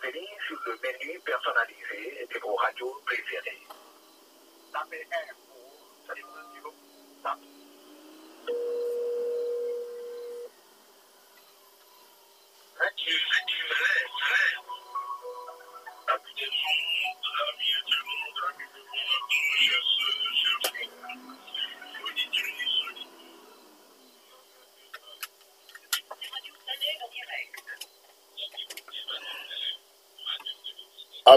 bienvenue sur le menu personnalisé de vos radios préférées. Tapez 1 pour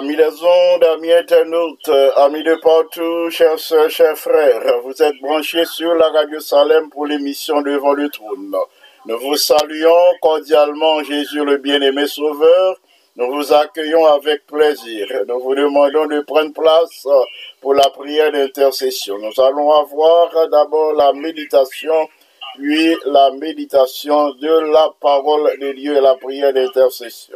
Amis des ondes, amis internautes, amis de partout, chers soeurs, chers frères, vous êtes branchés sur la radio Salem pour l'émission Devant le trône. Nous vous saluons cordialement, Jésus le bien-aimé Sauveur. Nous vous accueillons avec plaisir. Nous vous demandons de prendre place pour la prière d'intercession. Nous allons avoir d'abord la méditation, puis la méditation de la parole de Dieu et la prière d'intercession.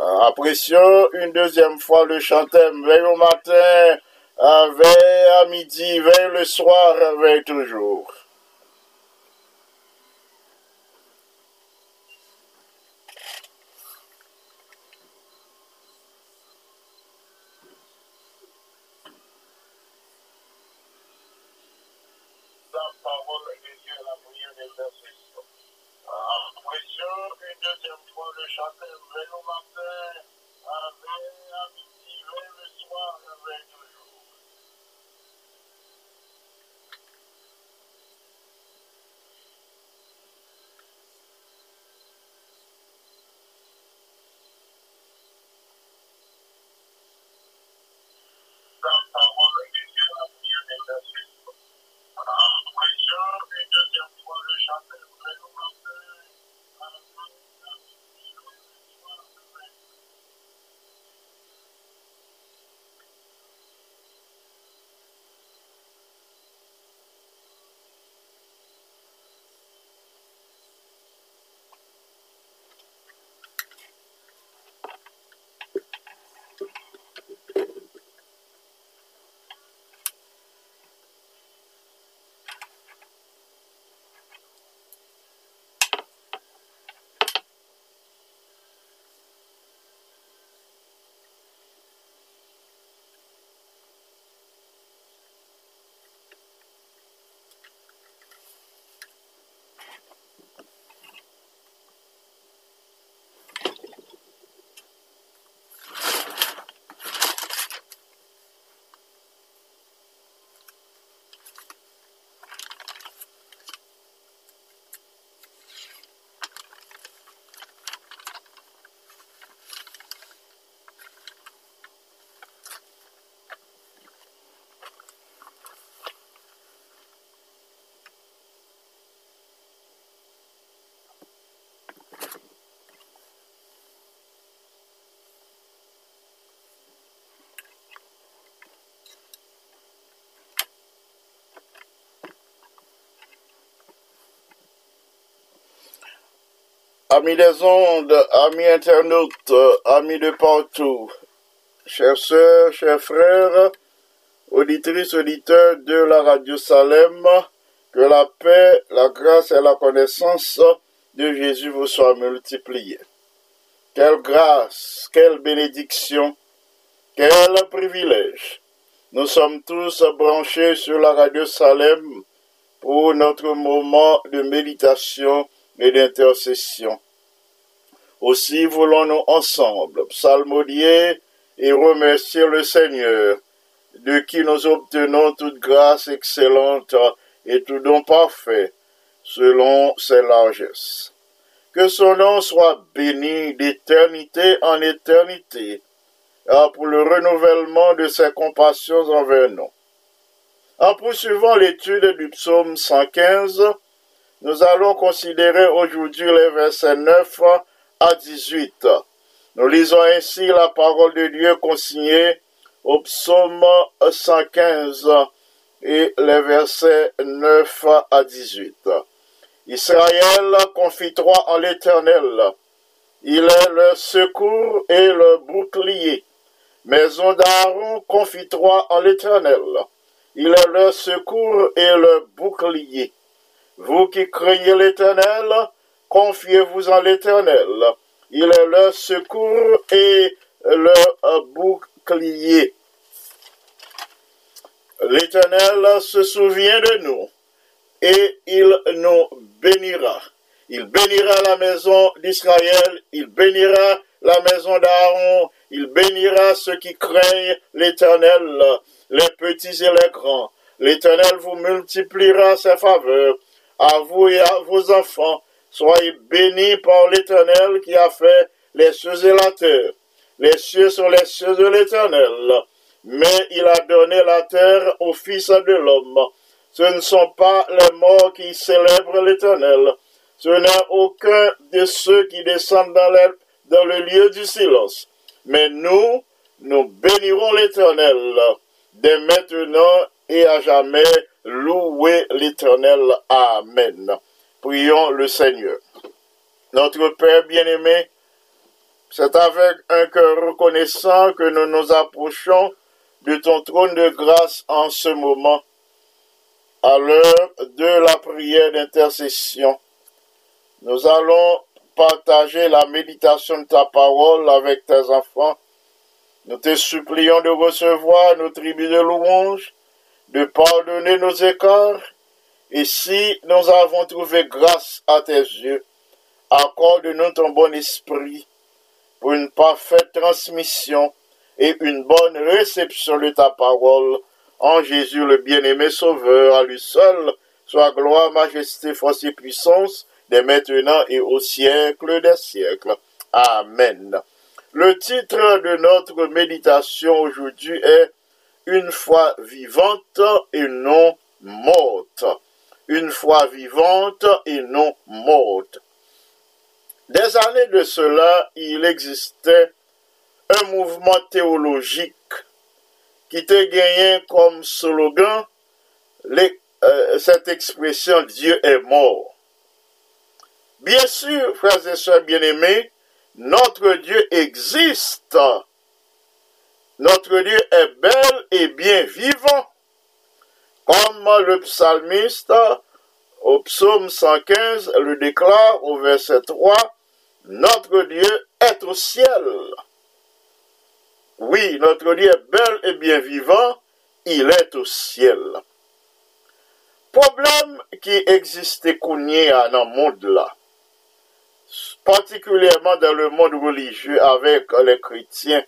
Euh, Apprécions une deuxième fois le chantème. Veille au matin, euh, veille à midi, veille le soir, veille toujours. Amis des ondes, amis internautes, amis de partout, chers sœurs, chers frères, auditrices, auditeurs de la radio Salem, que la paix, la grâce et la connaissance de Jésus vous soient multipliées. Quelle grâce, quelle bénédiction, quel privilège. Nous sommes tous branchés sur la radio Salem pour notre moment de méditation et d'intercession. Aussi voulons-nous ensemble psalmodier et remercier le Seigneur, de qui nous obtenons toute grâce excellente et tout don parfait, selon ses largesses. Que son nom soit béni d'éternité en éternité, pour le renouvellement de ses compassions envers nous. En poursuivant l'étude du psaume 115, nous allons considérer aujourd'hui les versets 9 à 18. Nous lisons ainsi la parole de Dieu consignée au psaume 115 et les versets 9 à 18. Israël confie-toi en l'Éternel. Il est le secours et le bouclier. Maison d'Aaron, confie-toi en l'Éternel. Il est le secours et le bouclier. Vous qui craignez l'Éternel, confiez-vous en l'Éternel. Il est leur secours et leur bouclier. L'Éternel se souvient de nous et il nous bénira. Il bénira la maison d'Israël, il bénira la maison d'Aaron, il bénira ceux qui craignent l'Éternel, les petits et les grands. L'Éternel vous multipliera ses faveurs à vous et à vos enfants. Soyez bénis par l'Éternel qui a fait les cieux et la terre. Les cieux sont les cieux de l'Éternel, mais il a donné la terre au Fils de l'homme. Ce ne sont pas les morts qui célèbrent l'Éternel. Ce n'est aucun de ceux qui descendent dans, dans le lieu du silence. Mais nous, nous bénirons l'Éternel dès maintenant et à jamais. Louez l'Éternel. Amen. Prions le Seigneur. Notre Père bien-aimé, c'est avec un cœur reconnaissant que nous nous approchons de ton trône de grâce en ce moment, à l'heure de la prière d'intercession. Nous allons partager la méditation de ta parole avec tes enfants. Nous te supplions de recevoir nos tribus de louange, de pardonner nos écarts, et si nous avons trouvé grâce à tes yeux, accorde-nous ton bon esprit pour une parfaite transmission et une bonne réception de ta parole. En Jésus le bien-aimé Sauveur, à lui seul, soit gloire, majesté, force et puissance, dès maintenant et au siècle des siècles. Amen. Le titre de notre méditation aujourd'hui est Une foi vivante et non morte. Une foi vivante et non morte. Des années de cela, il existait un mouvement théologique qui te gagnait comme slogan euh, cette expression Dieu est mort. Bien sûr, frères et sœurs bien-aimés, notre Dieu existe. Notre Dieu est bel et bien vivant. Comme le psalmiste au psaume 115 le déclare au verset 3, notre Dieu est au ciel. Oui, notre Dieu est bel et bien vivant, il est au ciel. Problème qui existait cogné dans le monde là, particulièrement dans le monde religieux avec les chrétiens,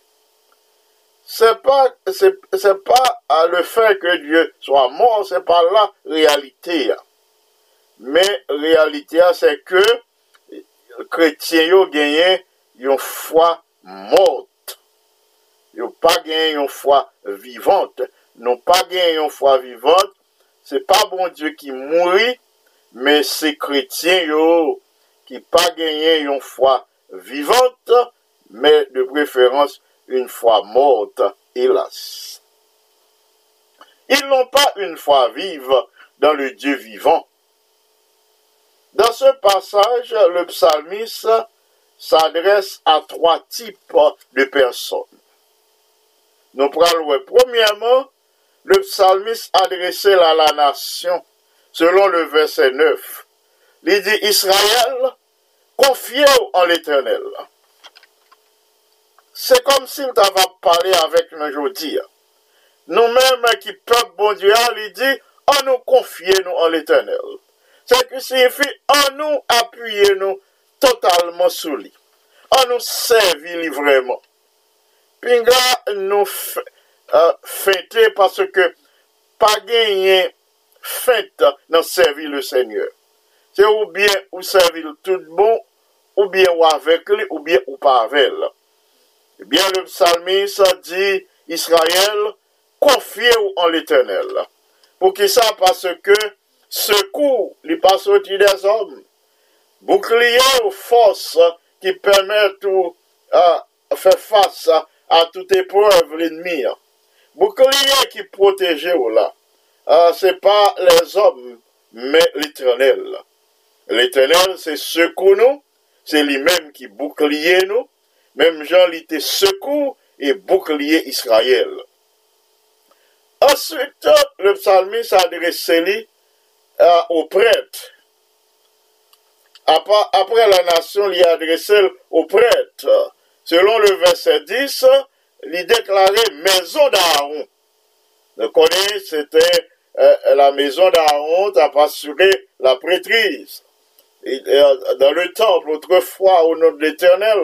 c'est pas, c'est, pas le fait que Dieu soit mort, c'est pas la réalité. Mais réalité, c'est que chrétiens ont gagné une foi morte. Ils n'ont pas gagné une foi vivante. N'ont pas gagné une foi vivante. C'est pas bon Dieu qui mourit, mais c'est chrétiens qui pas gagné une foi vivante, mais de préférence une foi morte, hélas. Ils n'ont pas une foi vive dans le Dieu vivant. Dans ce passage, le psalmiste s'adresse à trois types de personnes. Nous prenons premièrement le psalmiste adressé à la nation selon le verset 9. Il dit Israël, confiez en l'éternel. C'est comme s'il t'avait parlé avec nous aujourd'hui. Nous-mêmes qui peuple bon Dieu, il dit, en nous confier nous en l'éternel. C'est que signifie en nous appuyer nous totalement sous lui. En nous servir vraiment. Pinga nous euh, parce que pas gagner fête dans servir le Seigneur. C'est ou bien ou servir tout bon, ou bien ou avec lui, ou bien ou pas avec lui. Eh bien, le psalmiste dit, Israël, confiez-vous en l'éternel. Pour qui ça? Parce que secours, il passe au des hommes. Bouclier aux forces qui permettent de faire face à, toute épreuve l'ennemi. Bouclier qui protège là. Euh, c'est pas les hommes, mais l'éternel. L'éternel, c'est secours nous, c'est lui-même qui bouclier nous. Même Jean était secours et bouclier Israël. Ensuite, le psalmiste s'adresse euh, aux prêtres. Après, la nation l'y adressait au prêtre. Selon le verset 10, il déclarait maison d'Aaron. Vous connaissez, c'était euh, la maison d'Aaron a assuré la prêtrise. Euh, dans le temple, autrefois, au nom de l'Éternel,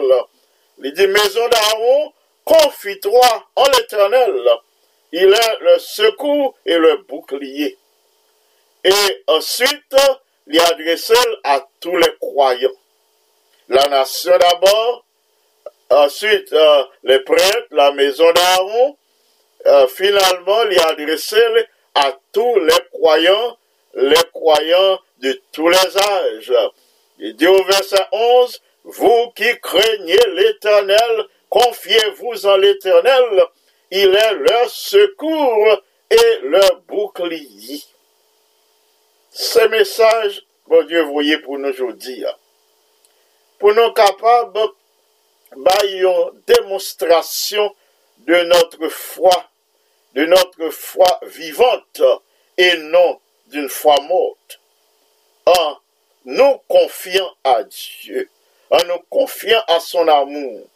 il dit maison d'Aaron, confie-toi en l'Éternel. Il est le secours et le bouclier. Et ensuite, il adressé à tous les croyants. La nation d'abord, ensuite euh, les prêtres, la maison d'Aaron, euh, finalement, il adressé à tous les croyants, les croyants de tous les âges. Il dit au verset 11, vous qui craignez l'Éternel, confiez-vous en l'Éternel, il est leur secours et leur bouclier. Ces messages, bon Dieu, voyez pour nous aujourd'hui, hein. pour nous capables une démonstration de notre foi, de notre foi vivante et non d'une foi morte. En nous confiant à Dieu, en nous confiant à son amour,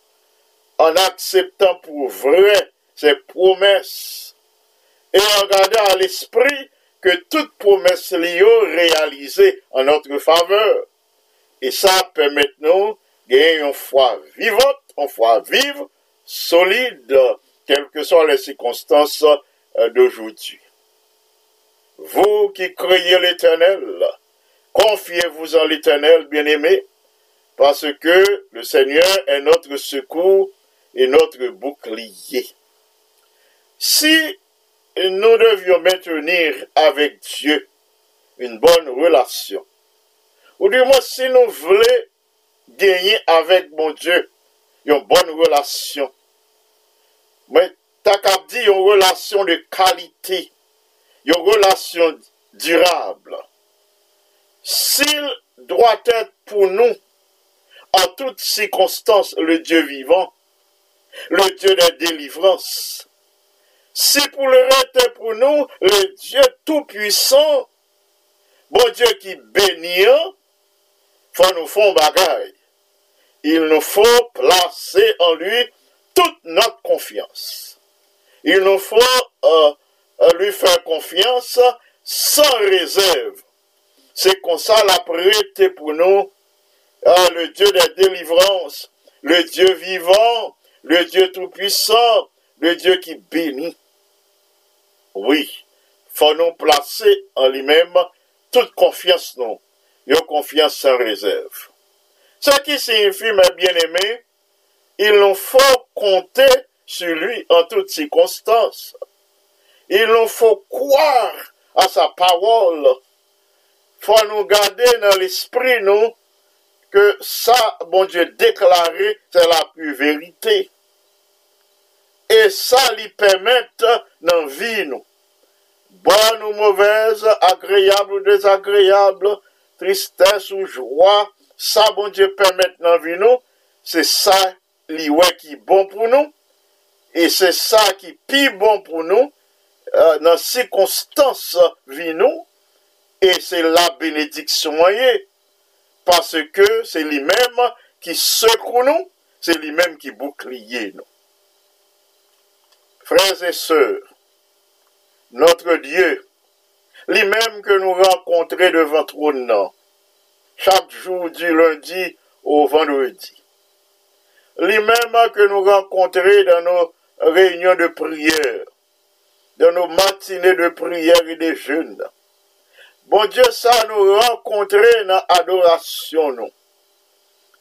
en acceptant pour vrai ses promesses et en gardant à l'esprit que toute promesse liée réalisée en notre faveur. Et ça permet nous gagner une foi vivante, une foi vive, solide, quelles que soient les circonstances euh, d'aujourd'hui. Vous qui croyez l'Éternel, confiez-vous en l'Éternel, bien-aimé, parce que le Seigneur est notre secours et notre bouclier. Si nous devions maintenir avec Dieu une bonne relation, ou du moins si nous voulons gagner avec mon Dieu une bonne relation, mais t'as qu'à une relation de qualité, une relation durable, s'il doit être pour nous en toutes circonstances le Dieu vivant, le Dieu de délivrance. Si pour le reste pour nous le Dieu tout-puissant, bon Dieu qui bénit, faut nous faire bagaille. Il nous faut placer en lui toute notre confiance. Il nous faut euh, lui faire confiance sans réserve. C'est comme ça la prière pour nous ah, le Dieu de délivrance, le Dieu vivant, le Dieu tout-puissant, le Dieu qui bénit. Oui, faut nous placer en lui-même toute confiance, non, une confiance sans réserve. Ce qui signifie, mes bien-aimés, il nous faut compter sur lui en toutes circonstances. Il nous faut croire à sa parole. Faut nous garder dans l'esprit, nous, ke sa bon Diyo deklare se la pu verite. E sa li pemete nan vi nou. Bon ou mouvez, agreyable ou desagreable, tristesse ou jwa, sa bon Diyo pemete nan vi nou, se sa li wè ki bon pou nou, e se sa ki pi bon pou nou, euh, nan se konstans vi nou, e se la benediksyon wè ye. Parce que c'est lui-même qui secoue nous, c'est lui-même qui bouclier nous. Frères et sœurs, notre Dieu, lui-même que nous rencontrons devant trône, chaque jour du lundi au vendredi. Lui-même que nous rencontrons dans nos réunions de prière, dans nos matinées de prière et de jeûne Bon Dieu, ça nous rencontrer dans l'adoration, nous.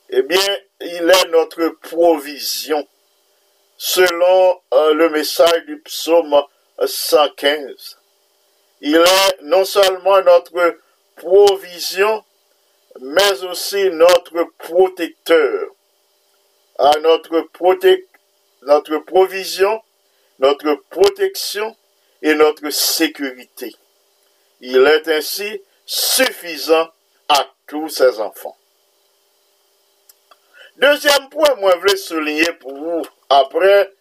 Eh bien, il est notre provision, selon euh, le message du psaume 115. Il est non seulement notre provision, mais aussi notre protecteur. Notre, notre provision, notre protection et notre sécurité. Il est ainsi suffisant à tous ses enfants. Deuxième point, moi, je voulais souligner pour vous, après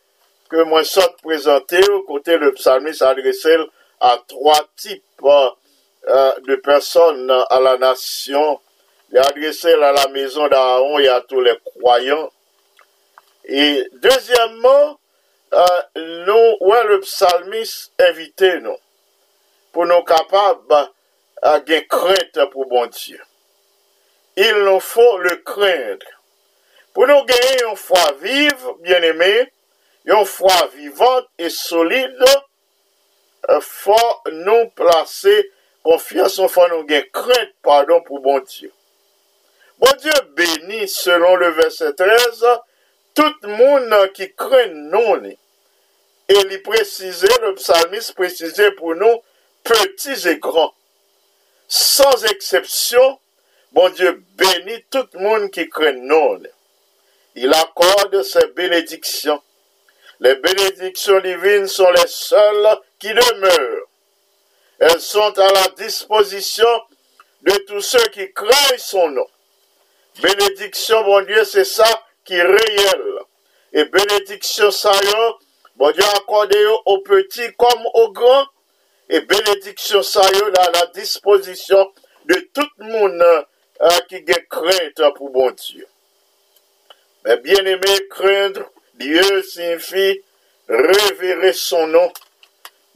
que moi sorte présenté, au côté le psalmiste adressé à trois types euh, de personnes à la nation Il est adressé à la maison d'Aaron et à tous les croyants. Et deuxièmement, euh, nous, ouais, le psalmiste invité nous, pour nous capables à gagner crainte pour bon Dieu. Il nous faut le craindre. Pour nous gagner une foi vive, bien aimé, une foi vivante et solide, faut nous placer confiance, il faut nous gagner crainte, pardon, pour bon Dieu. Bon Dieu bénit, selon le verset 13, tout le monde qui craint non. Et il précisait, le psalmiste précisait pour nous, petits et grands. Sans exception, bon Dieu bénit tout le monde qui craint non. Il accorde ses bénédictions. Les bénédictions divines sont les seules qui demeurent. Elles sont à la disposition de tous ceux qui craignent son nom. Bénédiction, bon Dieu, c'est ça qui est réel. Et bénédiction, ça est, bon Dieu, accordé aux petits comme aux grands. Et bénédiction, ça y est, à la disposition de tout le monde euh, qui a crainte pour bon Dieu. Mais bien aimé, craindre Dieu signifie révérer son nom.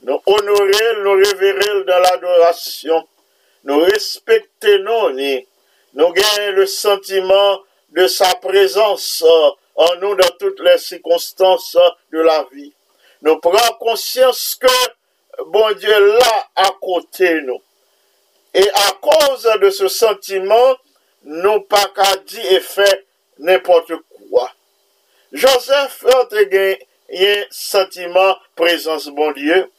Nous honorer, nous révérer dans l'adoration. Nous respecter nous gagnons le sentiment de sa présence euh, en nous dans toutes les circonstances de la vie. Nous prenons conscience que bon Dieu là à côté nous. Et à cause de ce sentiment, nous pas qu'à dire et fait n'importe quoi. Joseph a un sentiment présence bon Dieu.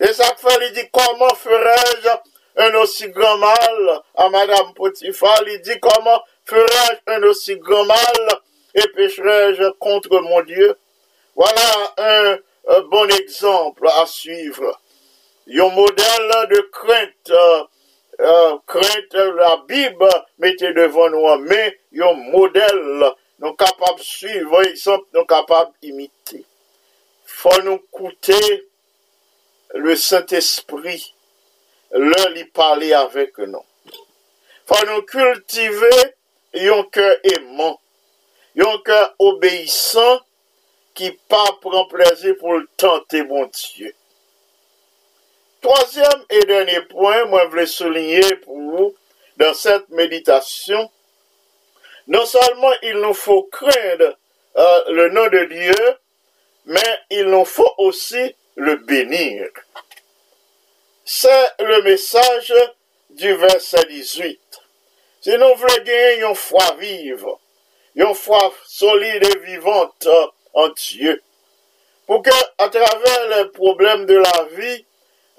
Et ça fait, il dit, comment ferais-je un aussi grand mal? À Madame Potiphar? Il dit, comment ferais-je un aussi grand mal et pécherai-je contre mon Dieu? Voilà un, bon exemple à suivre. Un modèle de crainte, euh, euh, crainte, la Bible mettez devant nous, mais un modèle, nous capables de suivre, exemple, nous capables d'imiter. Faut nous coûter le Saint-Esprit, leur lui parler avec nous. Faut nous cultiver un cœur aimant, un cœur obéissant qui pas prend plaisir pour le tenter, bon Dieu. Troisième et dernier point, moi, je voulais souligner pour vous dans cette méditation, non seulement il nous faut craindre euh, le nom de Dieu, mais il nous faut aussi le bénir. C'est le message du verset 18. Si nous voulons gagner une foi vive, une foi solide et vivante en Dieu, pour que, à travers les problèmes de la vie,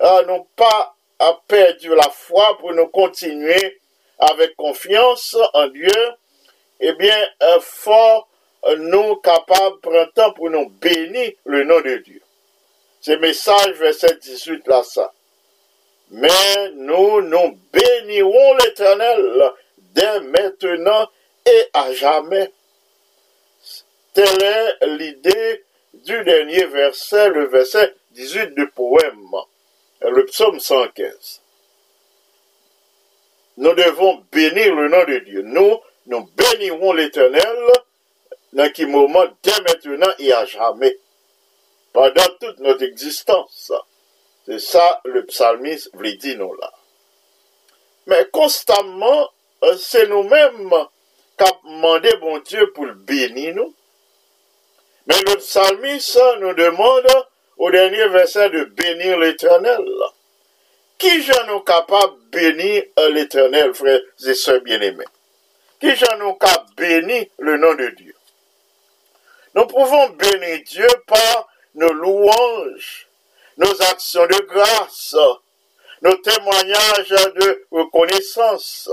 euh, nous pas à perdre la foi pour nous continuer avec confiance en Dieu, eh bien, euh, fort euh, nous capables, prendre temps pour nous bénir le nom de Dieu. C'est message verset 18 là ça. Mais nous, nous bénirons l'Éternel dès maintenant et à jamais. Telle est l'idée du dernier verset, le verset 18 du poème, le psaume 115. Nous devons bénir le nom de Dieu. Nous, nous bénirons l'Éternel dans qui moment dès maintenant et à jamais pendant toute notre existence. C'est ça le psalmiste voulait dire nous là. Mais constamment, euh, c'est nous-mêmes qui avons demandé bon Dieu pour le bénir nous. Mais le psalmiste nous demande au dernier verset de bénir l'éternel. Qui j'en nous capable de bénir euh, l'éternel, frères et sœurs bien-aimés? Qui j'en nous capable de bénir le nom de Dieu? Nous pouvons bénir Dieu par nos louanges, nos actions de grâce, nos témoignages de reconnaissance.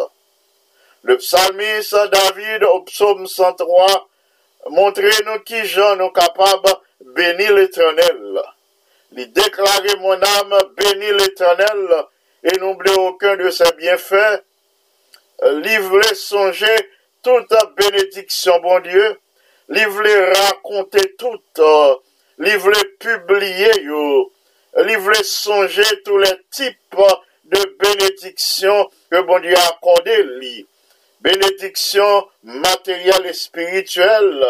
Le psalmiste David au psaume 103 montrez-nous qui j'en nous de bénir l'éternel. Il déclarer mon âme, bénir l'éternel et n'oublier aucun de ses bienfaits. Livrer, songer toute bénédiction, bon Dieu. Livrer, raconter toute li vle publiye yo, li vle sonje tou le tip de benediksyon ke bon di akorde li. bénédiction matérielle et spirituelle.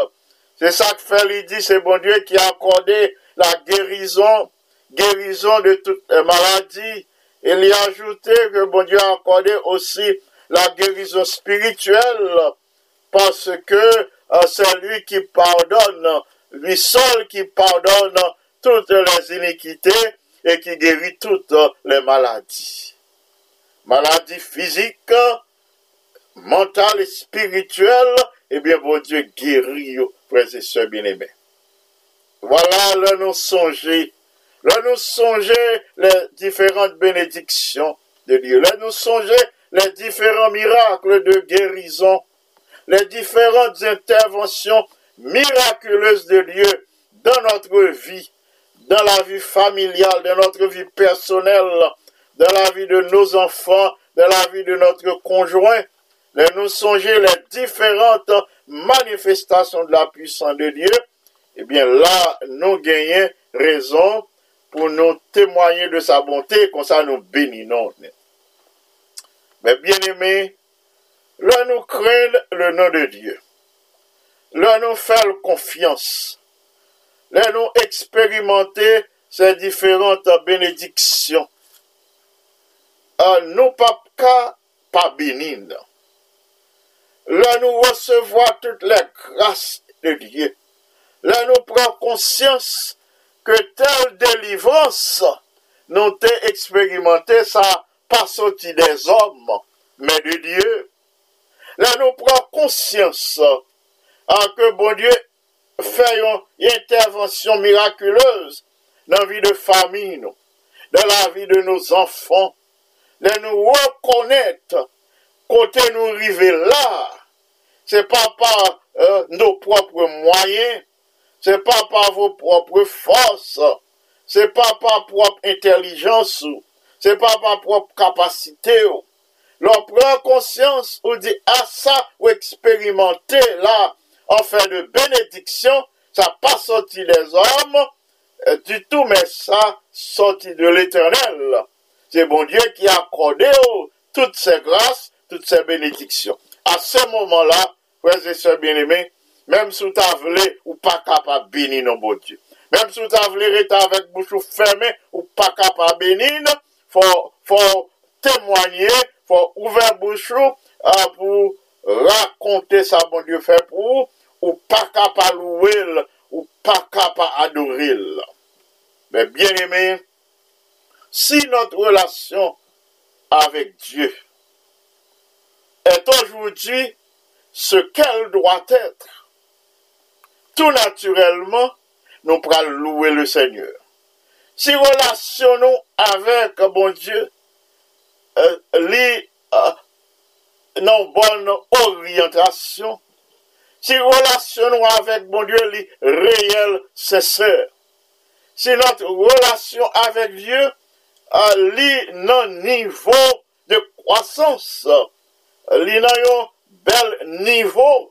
C'est ça que fait, dit, c'est bon Dieu qui a accordé la guérison, guérison de toutes les maladies. Et il a ajouté que bon Dieu a accordé aussi la guérison spirituelle parce que euh, c'est lui qui pardonne, lui seul qui pardonne toutes les iniquités et qui guérit toutes les maladies. Maladies physiques, mentales et spirituelles, eh bien, bon Dieu guérit, frères bien-aimés. Voilà, là nous songer, là nous songer les différentes bénédictions de Dieu, là nous songer les différents miracles de guérison, les différentes interventions miraculeuses de Dieu dans notre vie, dans la vie familiale, dans notre vie personnelle, dans la vie de nos enfants, dans la vie de notre conjoint, de nous songer les différentes manifestations de la puissance de Dieu, eh bien là, nous gagnons raison pour nous témoigner de sa bonté, comme ça nous bénissons. Mais bien aimés, là nous craignons le nom de Dieu. Là nous faisons confiance. Là nous expérimenter ces différentes bénédictions. À nous pas pas bénir. Là nous recevons toutes les grâces de Dieu. Là nous prenons conscience que telle délivrance nous avons expérimenté ça pas sorti des hommes, mais de Dieu. Là, nous prenons conscience hein, que bon Dieu fait une intervention miraculeuse dans la vie de famille, dans la vie de nos enfants. Là, nous reconnaître côté nous arriver là, c'est pas par euh, nos propres moyens, c'est pas par vos propres forces, c'est pas par propre intelligence, c'est pas par propre capacité. L'on prend conscience ou dit, ah ça, ou expérimenter là, en fait de bénédiction, ça pas sorti des hommes euh, du tout, mais ça sorti de l'éternel. C'est bon Dieu qui a accordé toutes ces grâces, toutes ces bénédictions. À ce moment-là, frères et sœurs bien-aimés, même si tu as voulu ou pas capable de bénir nos bon Dieu. Même si tu as voulu rester avec bouche fermée ou pas capable de bénir, faut, faut témoigner, faut ouvrir bouche euh, pour raconter ça, bon Dieu fait pour ou pas capable louer, ou pas capable adorer. Mais bien aimé, si notre relation avec Dieu est aujourd'hui ce qu'elle doit être, tout naturellement, nous pourrons louer le Seigneur. Si relationnons avec bon Dieu, euh, les euh, non bonne orientation, si relationnons avec bon Dieu les réels cesseurs, si notre relation avec Dieu euh, lit non niveau de croissance, li nan yon bel nivou,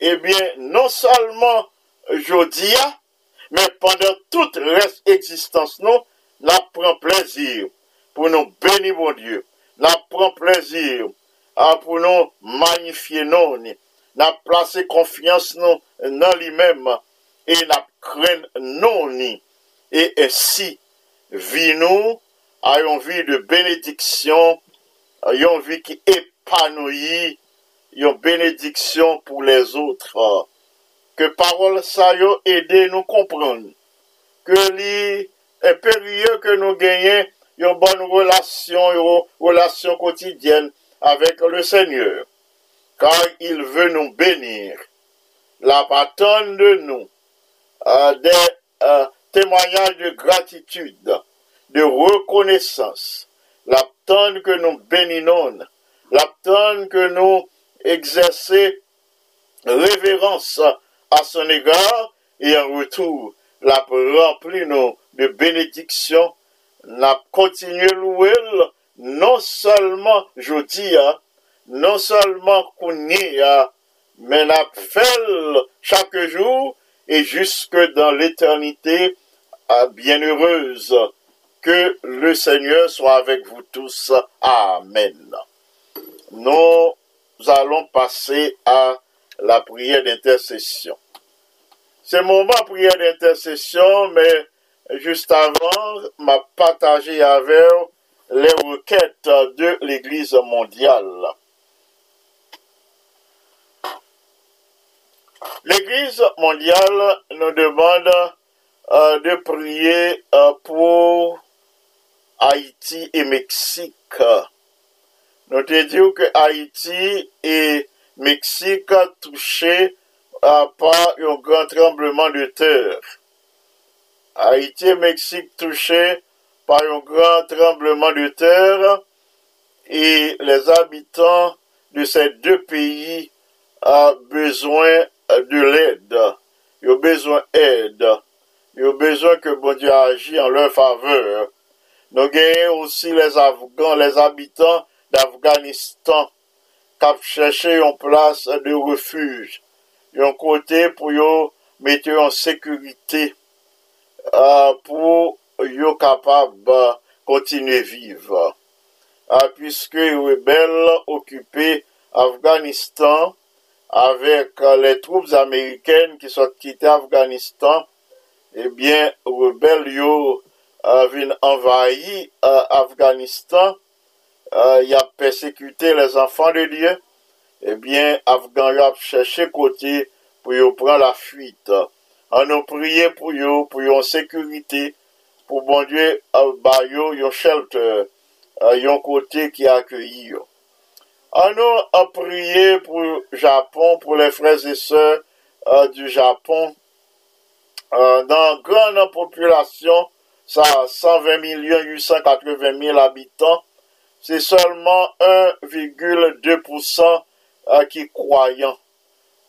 eh ebyen non salman jodi ya, men pandan tout res eksistans nou, nan pran plezir pou nou beni bon Diyo, nan pran plezir pou nou magnifye nou ni, nan plase konfians nou nan li mem, e nan kren nou ni, e esi vi nou a yon vi de benediksyon, a yon vi ki ep, épanouit, une bénédiction pour les autres. Que parole ça yo aider nous comprendre. Que li est périlleux que nous gagnons une bonne relation, une relation quotidienne avec le Seigneur, car il veut nous bénir. La patronne de nous, euh, des euh, témoignages de gratitude, de reconnaissance, la que nous bénissons, la que nous exerçons révérence à son égard et en retour, la rempli nous de bénédictions, n'a continué louer non seulement hein, non seulement hein, mais n'a fait chaque jour et jusque dans l'éternité bienheureuse. Que le Seigneur soit avec vous tous. Amen. Nous allons passer à la prière d'intercession. C'est moment prière d'intercession, mais juste avant, m'a partagé avec les requêtes de l'Église mondiale. L'Église mondiale nous demande euh, de prier euh, pour Haïti et Mexique. Nou te diw ke Haiti e Meksik a touche a pa yon gran trembleman de ter. Haiti e Meksik touche pa yon gran trembleman de ter e les habitants de se de peyi a bezwen de l'ed. Yo bezwen ed. Yo bezwen ke bon di aji an lor faveur. Nou genye osi les Afgan, les habitants d'Afganistan kap chèche yon plas de refuj, yon kote pou yo mette yon sekurite uh, pou yo kapab kontine viv. Uh, Piske yon rebel okupè Afganistan avèk uh, le troupes Ameriken ki sot kite Afganistan, ebyen eh rebel yo vin envayi Afganistan euh, y ap persekute les anfan de Diyo, ebyen eh Afgan yo ap chèche kote pou yo pran la fuite. An nou priye pou yo, pou yo an sekurite, pou bon Diyo uh, ba yo yon shelter, uh, yon kote ki akyeyi yo. An nou ap priye pou Japon, pou le frez et se uh, du Japon, nan gran nan populasyon, sa 120 milyon 880 mil abitan, C'est seulement 1,2% euh, qui croyants,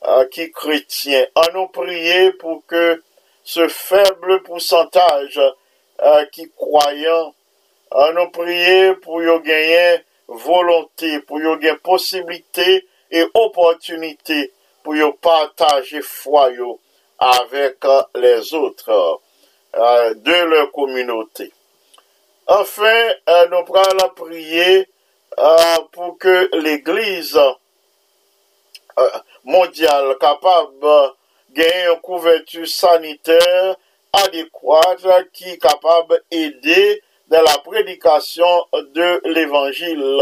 euh, qui chrétiens. On a prié pour que ce faible pourcentage euh, qui croyants, on a prié pour y gagner volonté, pour y gagner possibilité et opportunité pour y partager foi avec les autres de leur communauté. Enfin, euh, nous prenons prier euh, pour que l'Église euh, mondiale capable gagner une couverture sanitaire adéquate qui est capable d'aider dans la prédication de l'Évangile.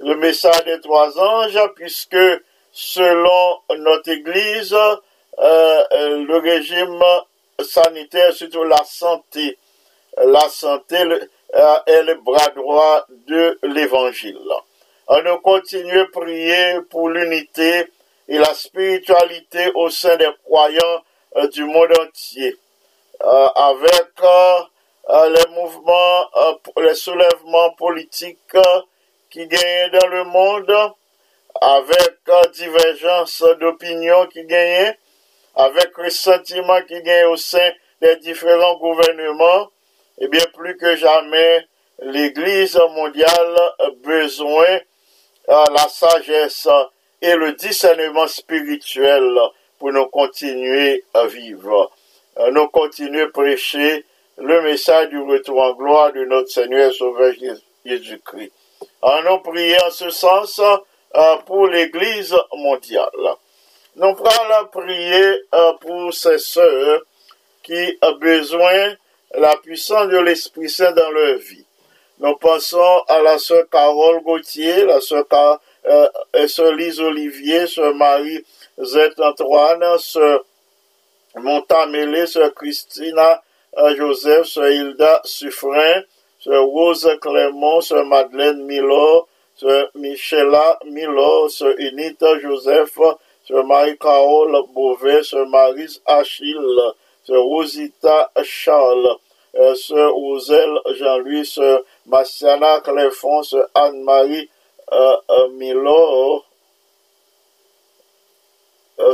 Le message des trois anges, puisque selon notre Église, le régime sanitaire, surtout la santé, la santé est le bras droit de l'Évangile. On a continué à prier pour l'unité et la spiritualité au sein des croyants euh, du monde entier, Euh, avec euh, euh, les mouvements, euh, les soulèvements politiques euh, qui gagnent dans le monde, avec euh, divergence d'opinion qui gagnent, avec ressentiment qui gagne au sein des différents gouvernements, et bien plus que jamais, l'Église mondiale a besoin de la sagesse et le discernement spirituel pour nous continuer à vivre. Nous continuer à prêcher le message du retour en gloire de notre Seigneur et Sauveur Jésus- Jésus-Christ. En nous prier en ce sens euh, pour l'Église mondiale. Nous prenons prier euh, pour ces sœurs qui ont besoin la puissance de l'Esprit Saint dans leur vie. Nous pensons à la sœur Carole Gauthier, la sœur, Car- euh, sœur Lise Olivier, sœur Marie Z. Antoine, sœur Montamélé, sœur Christina euh, Joseph, sœur Hilda Suffren, sœur Rose Clément, sœur Madeleine Milor, sœur Michela Milor, sœur Unita Joseph, sœur Marie-Carole Beauvais, sœur Marise Achille, sœur Rosita Charles, euh, sœur Roselle Jean-Louis, sœur Marciana Cléfon, sœur Anne-Marie euh, euh, Milor,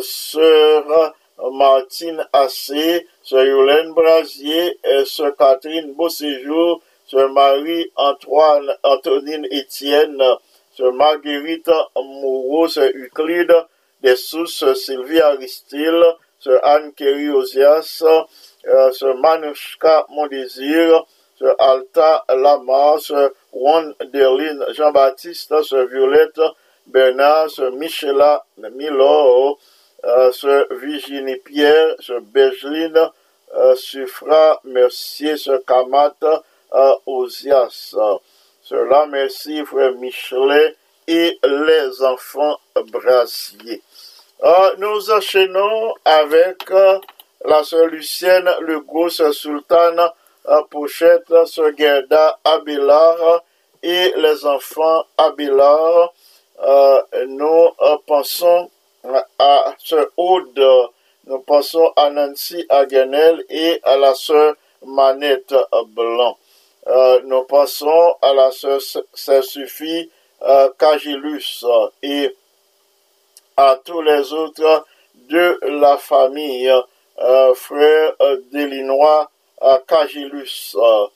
sœur Martine Assé, sœur Yolène Brasier, sœur Catherine Beauséjour, sœur Marie-Antoine, Antonine Étienne, sœur Marguerite Moreau, sœur Euclide Dessous, sœur Sylvie Aristide, sœur Anne Kerry Osias, euh, sœur Manushka Mondésir, sœur Alta Lamar, sœur Juan Derline Jean-Baptiste, sœur Violette Bernard, Sœur Michela Milo, euh, Sœur Virginie Pierre, Sœur Bergeline, euh, Suffra Mercier, Sœur Kamat, euh, Osias. Cela, merci, frère Michelet et les enfants brasiers. Euh, nous enchaînons avec euh, la sœur Lucienne, le gros sœur Sultane, euh, Pochette, sœur Gerda Abelard et les enfants Abelard. Nous pensons à sœur Aude, nous pensons à Nancy Aguenel et à la sœur Manette Blanc. Nous pensons à la sœur Saint-Suffit Cagilus et à tous les autres de la famille, euh, frère Delinois euh, Cagilus. Euh,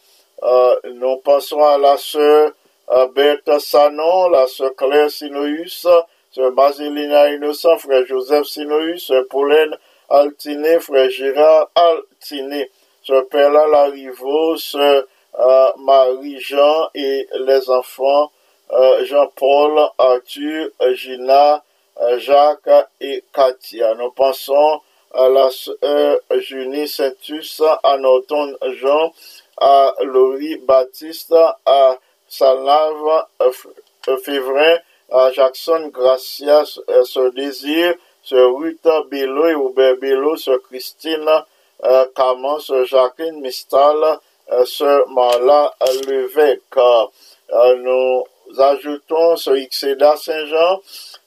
euh, nous pensons à la sœur euh, Berthe Sanon, la sœur Claire Sinoïus, sœur Basilina Innocent, frère Joseph Sinoïus, sœur Pauline Altiné, frère Gérard Altiné, sœur Perla Larivo, sœur Marie-Jean et les enfants Jean-Paul, Arthur, Gina, Jacques et Katia. Nous pensons à la sœur Junie Saintus, à Norton Jean, à Laurie Baptiste, à Salave euh, Févrin, à Jackson Gracias, euh, Sœur Désir, Sœur Ruth Bello et Robert Bello, Sœur Christine euh, Caman, Sœur Jacqueline Mistal, euh, Sœur Marla Levesque. Euh, nous ajoutons Sœur Ixeda Saint-Jean,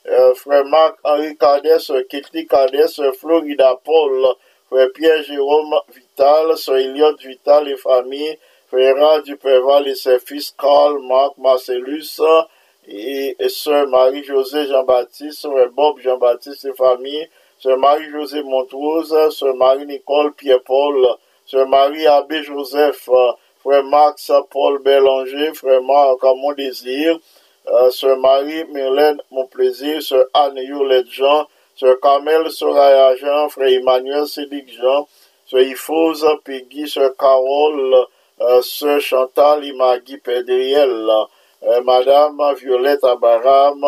euh, Frère Marc-Henri Sœur Kitty Sœur Florida Paul, Frère Pierre-Jérôme Vital, Sœur Eliott Vital et famille, Frère Dupéval et ses fils Carl, Marc, Marcellus, et, et Sœur Marie-Josée Jean-Baptiste, Sœur Bob Jean-Baptiste et famille, Sœur Marie-Josée Montrose, Sœur Marie-Nicole Pierre-Paul, Sœur Marie-Abbé Joseph, Frère Max Paul Bélanger, Frère Marc Mon Désir, euh, Marie Mylène Mon Plaisir, Sœur Anne Yolette Jean, Sœur Carmel Soraya Jean, Frère Emmanuel Sédic Jean, Sœur Ifose Peggy, Sœur Carole, euh, Sœur Chantal Imagui Pédriel, euh, Madame Violette Abaram,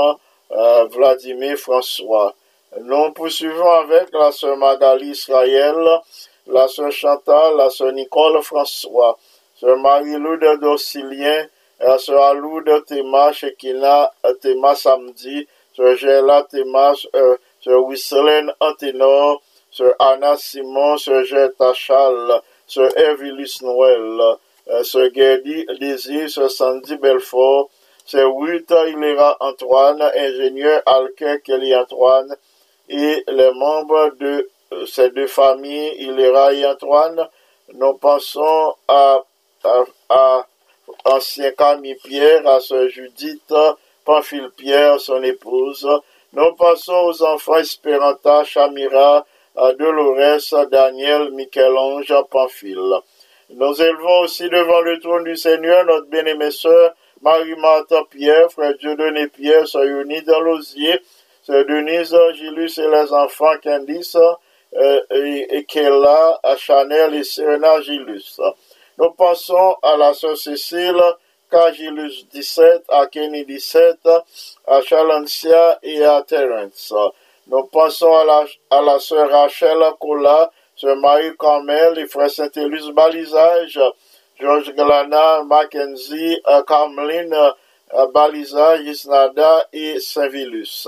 euh, Vladimir François. Nous poursuivons avec la sœur Magali Israël, la sœur Chantal, la sœur Nicole François, sœur Marie-Loude Docilien, la sœur Aloude Théma, Shekina Théma Samedi, sœur Géla Théma, euh, sœur Wisselen Anténor, sœur Anna Simon, sœur Gerta Chal, sœur Evilus Noël, euh, sœur Gerdy Désir, sœur Sandy Belfort, sœur Ruth Hilera Antoine, ingénieur Alker Kelly Antoine, et les membres de euh, ces deux familles, Hilera et Antoine, nous pensons à, à, ancien Camille Pierre, à sœur Judith, Pamphile Pierre, son épouse. Nous pensons aux enfants Esperanta, Chamira, Dolores, Daniel, Michel-Ange, Pamphile. Nous élevons aussi devant le trône du Seigneur notre bien-aimée sœur Marie-Martha Pierre, frère Dieudonné Pierre, sœur Eunice dans l'osier, sœur Denise, Gilus et les enfants Candice, euh, et, et Chanel et Serena Gilus. Nous pensons à la sœur Cécile, Cagilus 17, à Kenny 17, à Chalencia et à Terence. Nous pensons à la, à la sœur Rachel Cola, sœur Marie Carmel et frère Saint-Élus Balisage, Georges Glana, Mackenzie, euh, Carmeline euh, Balisage, Isnada et Saint-Vilus.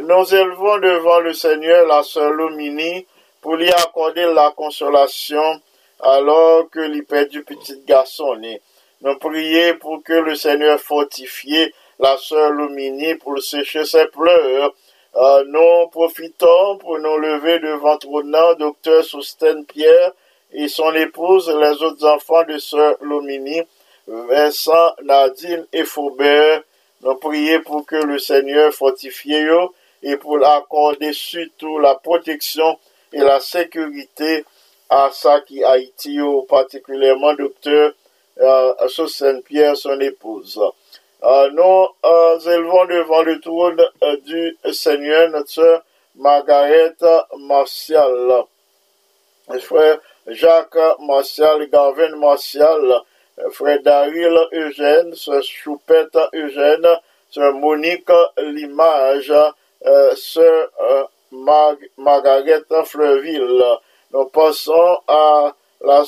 Nous élevons devant le Seigneur la sœur Lumini pour lui accorder la consolation alors que l'y du petit garçon né. Nous prions pour que le Seigneur fortifie la sœur Lumini pour sécher ses pleurs. Euh, nous profitons pour nous lever devant trônant docteur Soustène Pierre et son épouse, les autres enfants de sœur Lumini, Vincent, Nadine et Faubert. Nous prions pour que le Seigneur fortifie eux et pour accorder surtout la protection et la sécurité à ça qui Haïti, particulièrement docteur euh, Saint-Pierre, son épouse. Euh, nous euh, élevons devant le trône euh, du Seigneur notre sœur Margaret Martial, frère Jacques Martial, Garvin Martial, frère Daryl Eugène, sœur Choupette Eugène, sœur Monique Limage, sœur Mar- Margaret Fleuville. Nous passons à la,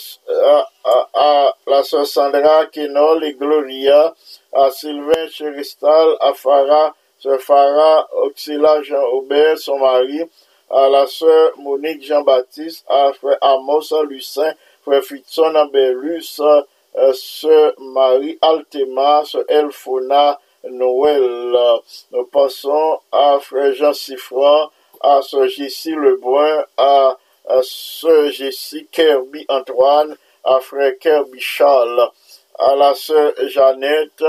à, à- la sœur Sandra Kenol et Gloria, à Sylvain Cheristal, à Farah, sœur Farah Oxila Jean-Aubert, son mari, à la sœur Monique Jean-Baptiste, à frère Amos Lucin, frère Fitzon Ambelus, euh, sœur Marie Altema, sœur Elfona Noël. Nous passons à frère Jean Siffran, à sœur Jessie Lebrun, à, à sœur Jessie Kirby Antoine, à frère Kirby Charles, à la sœur Jeannette,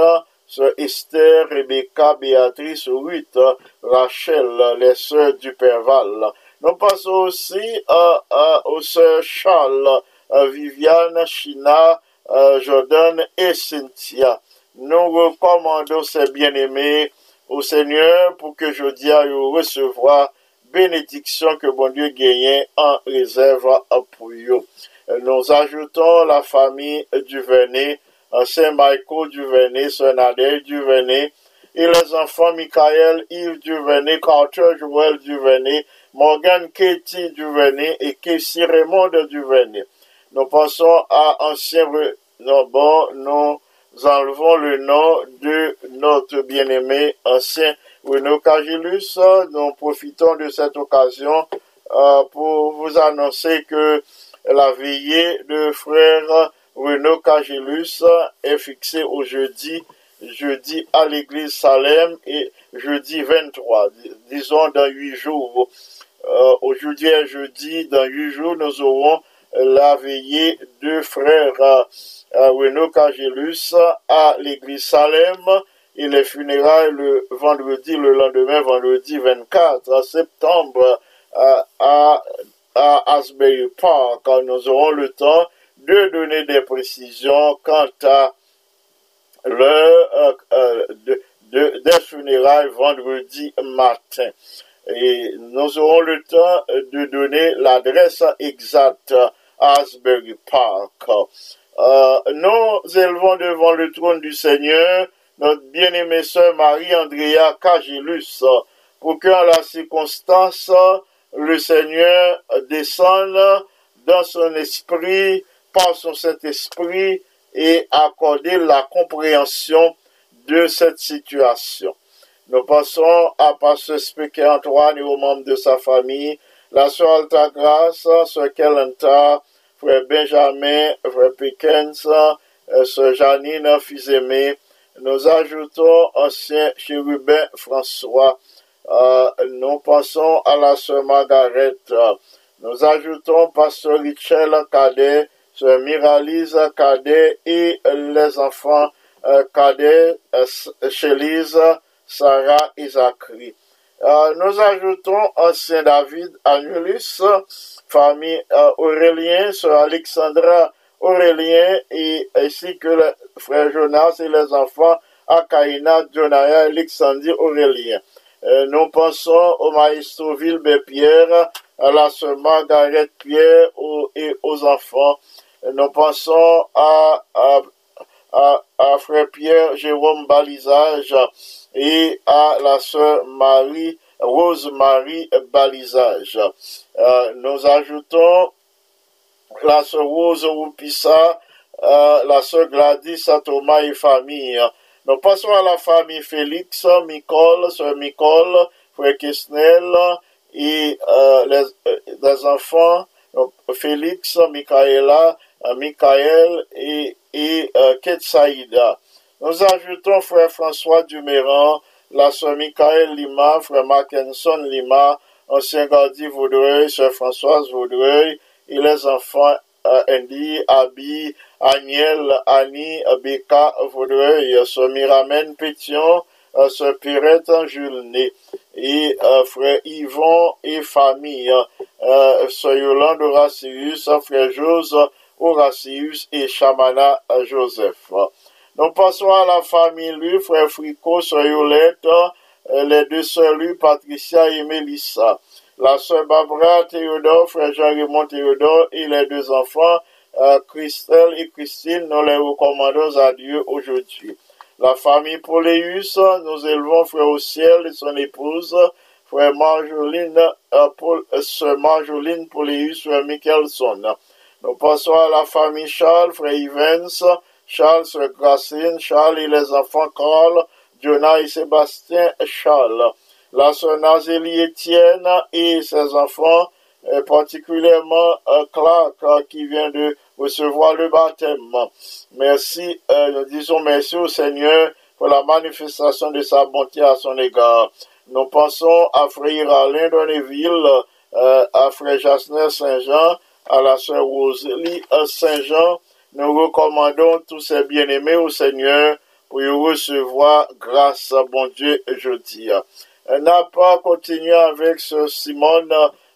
sœur Esther, Rebecca, Béatrice, Ruth, Rachel, les sœurs du Perval. Nous passons aussi à, à, aux sœurs Charles, Viviane, China, Jordan et Cynthia. Nous recommandons ces bien-aimés au Seigneur pour que eux recevoir bénédiction que bon Dieu gagne en réserve pour eux. Nous ajoutons la famille Duvernay, Saint-Michael Duvernay, Saint Nadège Duvernay, et les enfants Michael, Yves Duvernay, Carter Joël Duvernay, Morgan Katie Duvernay et Casey Raymond Duvernay. Nous passons à ancien, non, nous enlevons le nom de notre bien-aimé ancien Renaud Cagilus. Nous profitons de cette occasion euh, pour vous annoncer que la veillée de frère Renaud Cagilus est fixée au jeudi, jeudi à l'église Salem et jeudi 23, dis- disons dans huit jours. Euh, aujourd'hui et jeudi, dans huit jours, nous aurons la veillée de frère euh, euh, Cagilus à l'église Salem et les funérailles le vendredi, le lendemain, vendredi 24 septembre à, à Asbury Park. Nous aurons le temps de donner des précisions quant à l'heure euh, euh, de, de- des funérailles vendredi matin. Et nous aurons le temps de donner l'adresse exacte à Asbury Park. Euh, nous élevons devant le trône du Seigneur notre bien-aimée sœur Marie-Andrea Cagilus pour qu'en la circonstance, le Seigneur descende dans son esprit, par son Saint-Esprit, et accorder la compréhension de cette situation. Nous passons à Pasteur Speaker Antoine et aux membres de sa famille, la sœur Altagrace, sœur Kelenta, frère Benjamin, frère Pickens, euh, sœur Janine, fils aimé. Nous ajoutons ancien chérubin François. Euh, nous passons à la sœur Margaret. Euh, Nous ajoutons pasteur Richel Cadet, sœur Miralise Cadet et les enfants euh, Cadet, euh, Chélise, Sarah et Zachary. Euh, nous ajoutons ancien David Anulus, famille euh, Aurélien, sœur Alexandra Aurélien, et ainsi que le frère Jonas et les enfants Akaina, Jonaya, Alexandrie Aurélien. Euh, nous pensons au maestro Vilbert Pierre, à la sœur Margaret Pierre au- et aux enfants. Euh, Nous pensons à, à, à, à frère Pierre Jérôme Balisage et à la sœur Marie, Rose-Marie Balisage. Euh, nous ajoutons la sœur Rose Roupissa, euh, la sœur Gladys Thomas et famille. Nous passons à la famille Félix, Nicole, sœur Nicole, frère Kesnel et euh, les, euh, les enfants donc, Félix, Michaela, euh, Michael et, et euh, Kate Saïda. Nous ajoutons frère François Duméran, la sœur Michael Lima, frère Mackinson Lima, ancien gardien Vaudreuil, sœur Françoise Vaudreuil, et les enfants euh, Andy, Abby, Agnel, Annie, Becca Vaudreuil, sœur Miramène Pétion, euh, sœur Pirette Julné, et euh, frère Yvon et famille, euh, sœur Yolande Horacius, frère Jose Horacius et Chamana Joseph. Nous passons à la famille lui, frère Fricot, sœur Yolette, euh, les deux sœurs lui, Patricia et Mélissa. La sœur Barbara Théodore, frère Jean-Raymond Théodore et les deux enfants, euh, Christelle et Christine, nous les recommandons à Dieu aujourd'hui. La famille Poléus, nous élevons frère au ciel et son épouse, frère Marjoline, euh, Paul, euh, sœur Marjoline Poléus, frère Michelson. Nous passons à la famille Charles, frère Ivens, Charles, sœur Gracine, Charles et les enfants Carl, Jonah et Sébastien Charles. La sœur Nazélie Étienne et ses enfants, et particulièrement euh, Clark euh, qui vient de recevoir le baptême. Merci, euh, nous disons merci au Seigneur pour la manifestation de sa bonté à son égard. Nous pensons à Frère Alain Donneville, euh, à Frère Jasner Saint-Jean, à la sœur Rosalie Saint-Jean. Nous recommandons tous ces bien-aimés au Seigneur pour y recevoir grâce à bon Dieu jeudi. N'a pas continué avec ce Simone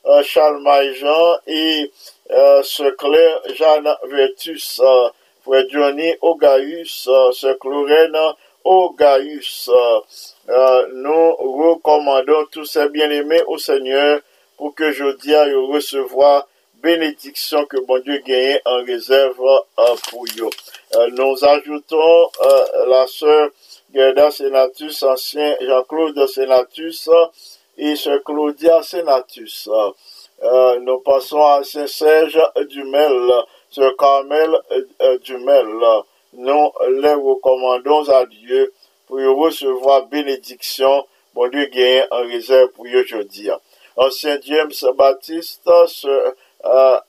euh, Charles Maïjean et euh, ce Claire Jeanne Vertus, euh, frère Johnny ce Chlorène Ogaïus. Euh, nous recommandons tous ces bien-aimés au Seigneur pour que jeudi aille recevoir bénédiction que bon Dieu gagne en réserve pour eux. Nous ajoutons la sœur Gerda Senatus, ancien Jean-Claude Senatus et sœur Claudia Senatus. Euh, nous passons à Saint-Serge Dumel, sœur Carmel euh, Dumel. Nous les recommandons à Dieu pour recevoir bénédiction. Bon Dieu gagne en réserve pour aujourd'hui. Ancien James Baptiste, sœur euh,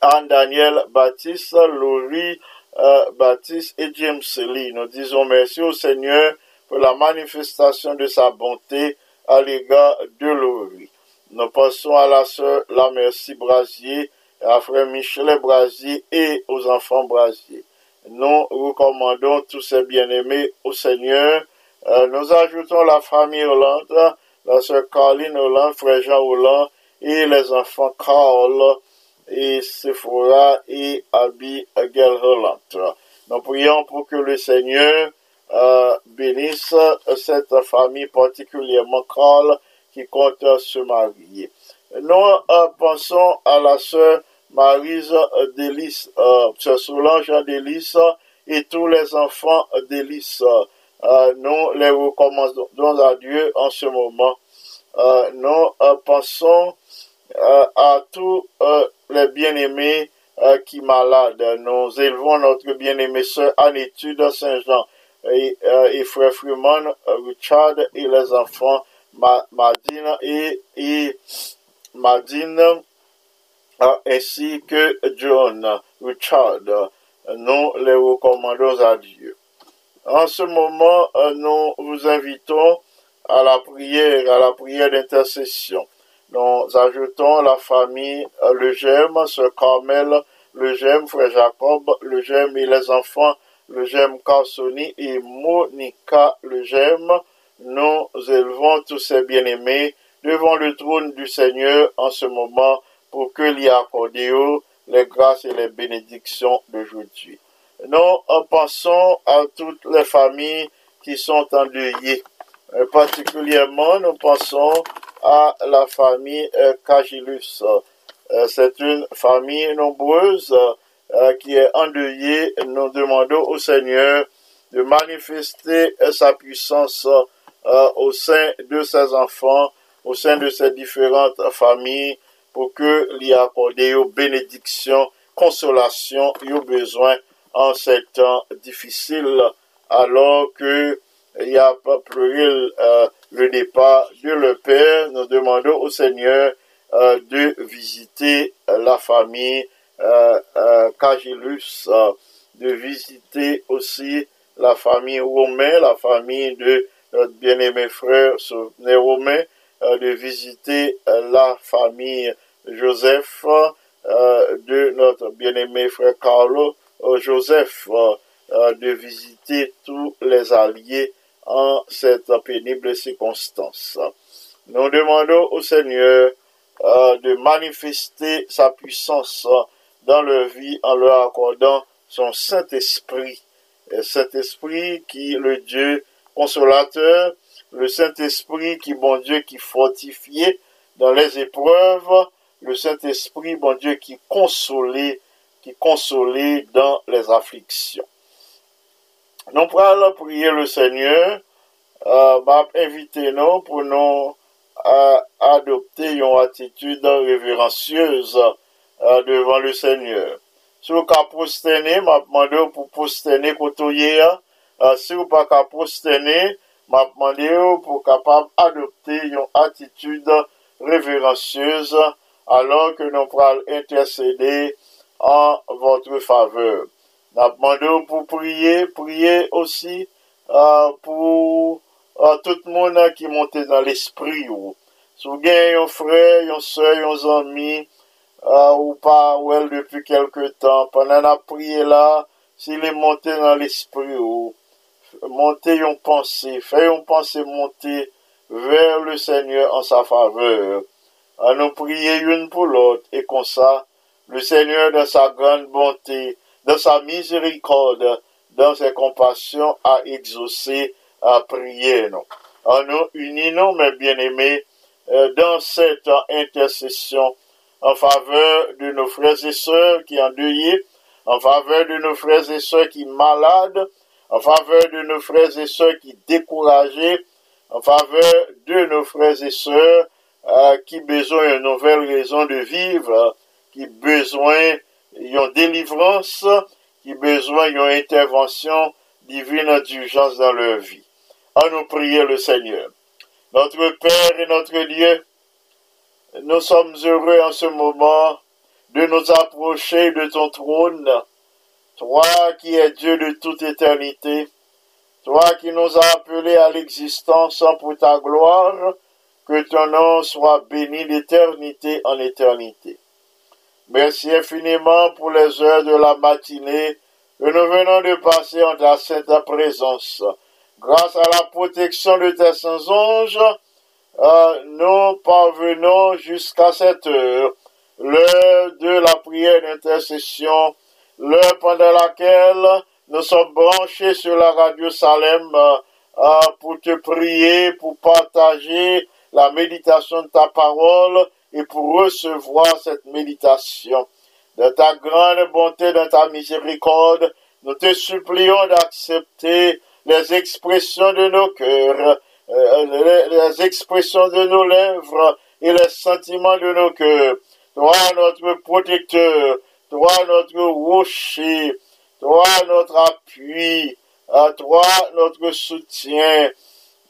Anne-Daniel Baptiste, Laurie euh, Baptiste et James Lee. Nous disons merci au Seigneur pour la manifestation de sa bonté à l'égard de Laurie. Nous passons à la sœur La Merci Brasier, à frère Michel Brasier et aux enfants Brasier. Nous recommandons tous ces bien-aimés au Seigneur. Euh, nous ajoutons la famille Hollande, la sœur Caroline Hollande, frère Jean Hollande et les enfants Carl et Sephora et Abby Holland. Nous prions pour que le Seigneur euh, bénisse cette famille, particulièrement Carl, qui compte se marier. Nous euh, pensons à la sœur Marise Délice, euh, sœur Solange Délice et tous les enfants d'Élice. Euh, nous les recommandons à Dieu en ce moment. Euh, nous euh, pensons euh, à tous euh, les bien-aimés euh, qui malades. Nous élevons notre bien-aimé sœur en étude Saint-Jean et, euh, et frère Freeman, Richard et les enfants Ma- Madine et, Madine euh, ainsi que John Richard. Nous les recommandons à Dieu. En ce moment, nous vous invitons à la prière, à la prière d'intercession. Nous ajoutons la famille euh, Le Gem, Sœur Carmel, Le Gem, Frère Jacob, Le Gem et les enfants, Le Gem Carsoni et Monica Le Gem. Nous élevons tous ces bien-aimés devant le trône du Seigneur en ce moment pour que l'y accordé les grâces et les bénédictions d'aujourd'hui. Nous euh, pensons à toutes les familles qui sont endeuillées. Euh, particulièrement, nous pensons à la famille euh, Cagilus. Euh, C'est une famille nombreuse euh, qui est endeuillée. Nous demandons au Seigneur de manifester sa puissance au sein de ses enfants, au sein de ces différentes familles, pour que l'y accorder aux bénédictions, consolation aux besoins en ces temps difficiles, alors que il y a pas pleuré le départ de le Père. Nous demandons au Seigneur euh, de visiter euh, la famille euh, euh, Cagilus, de visiter aussi la famille Romain, la famille de notre bien-aimé frère Souvenir Romain, de visiter la famille Joseph, de notre bien-aimé frère Carlo Joseph, de visiter tous les alliés en cette pénible circonstance. Nous demandons au Seigneur euh, de manifester sa puissance dans leur vie en leur accordant son Saint-Esprit. Saint-Esprit qui est le Dieu consolateur, le Saint-Esprit qui, bon Dieu, qui fortifié dans les épreuves, le Saint-Esprit, bon Dieu, qui consolé, qui consolé dans les afflictions. Nou pral priye le Seigneur, uh, bap evite nou pou nou uh, adopte yon atitude reverencieuse uh, devan le Seigneur. Sou ka postene, map mande ou pou postene koto ye, euh, sou pa ka postene, map mande ou pou kapab adopte yon atitude reverencieuse alon ke nou pral intercede an votre faveur. M'a demandé pour prier, prier aussi euh, pour euh, tout le monde qui monte dans l'esprit. Si vous avez un frère, un soeur, un ami, euh, ou pas, ou elle depuis quelque temps, pendant la prière là, s'il est monté dans l'esprit, ou monter une pensée, faire une pensée monter vers le Seigneur en sa faveur. À nous prier une pour l'autre, et comme ça, le Seigneur, dans sa grande bonté, dans sa miséricorde, dans ses compassions, a exaucé à prier. Non. À nous unissons, mes bien-aimés, euh, dans cette intercession en faveur de nos frères et sœurs qui endeuillés, en faveur de nos frères et sœurs qui malades, en faveur de nos frères et sœurs qui découragés, en faveur de nos frères et sœurs euh, qui besoin d'une nouvelle raison de vivre, qui besoin d'une délivrance, qui besoin d'une intervention divine d'urgence dans leur vie. À nous prier le Seigneur. Notre Père et notre Dieu, nous sommes heureux en ce moment de nous approcher de ton trône, toi qui es Dieu de toute éternité, toi qui nous as appelés à l'existence pour ta gloire, que ton nom soit béni d'éternité en éternité. Merci infiniment pour les heures de la matinée que nous venons de passer en ta sainte présence. Grâce à la protection de tes saints anges, euh, nous parvenons jusqu'à cette heure, l'heure de la prière d'intercession, l'heure pendant laquelle nous sommes branchés sur la radio Salem euh, pour te prier, pour partager la méditation de ta parole et pour recevoir cette méditation. De ta grande bonté, de ta miséricorde, nous te supplions d'accepter les expressions de nos cœurs, euh, les, expressions de nos lèvres et les sentiments de nos cœurs. Toi, notre protecteur, toi, notre rocher, toi, notre appui, à toi, notre soutien.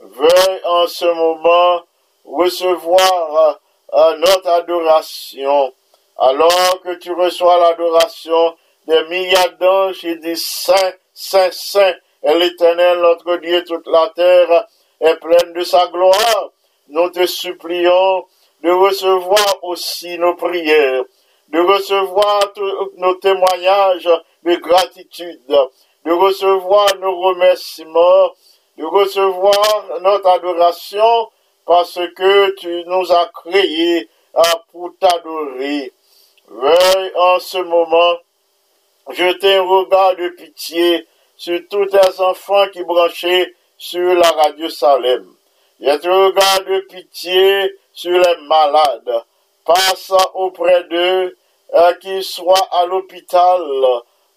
Veuille en ce moment recevoir euh, notre adoration. Alors que tu reçois l'adoration des milliards d'anges, il dit Saint, Saint, Saint et l'Éternel, notre Dieu, toute la terre est pleine de sa gloire. Nous te supplions de recevoir aussi nos prières, de recevoir tous nos témoignages de gratitude, de recevoir nos remerciements, de recevoir notre adoration parce que tu nous as créés pour t'adorer. Veuille en ce moment jeter un regard de pitié sur tous tes enfants qui branchaient sur la radio Salem. Jette un regard de pitié sur les malades. Passe auprès d'eux, euh, qu'ils soient à l'hôpital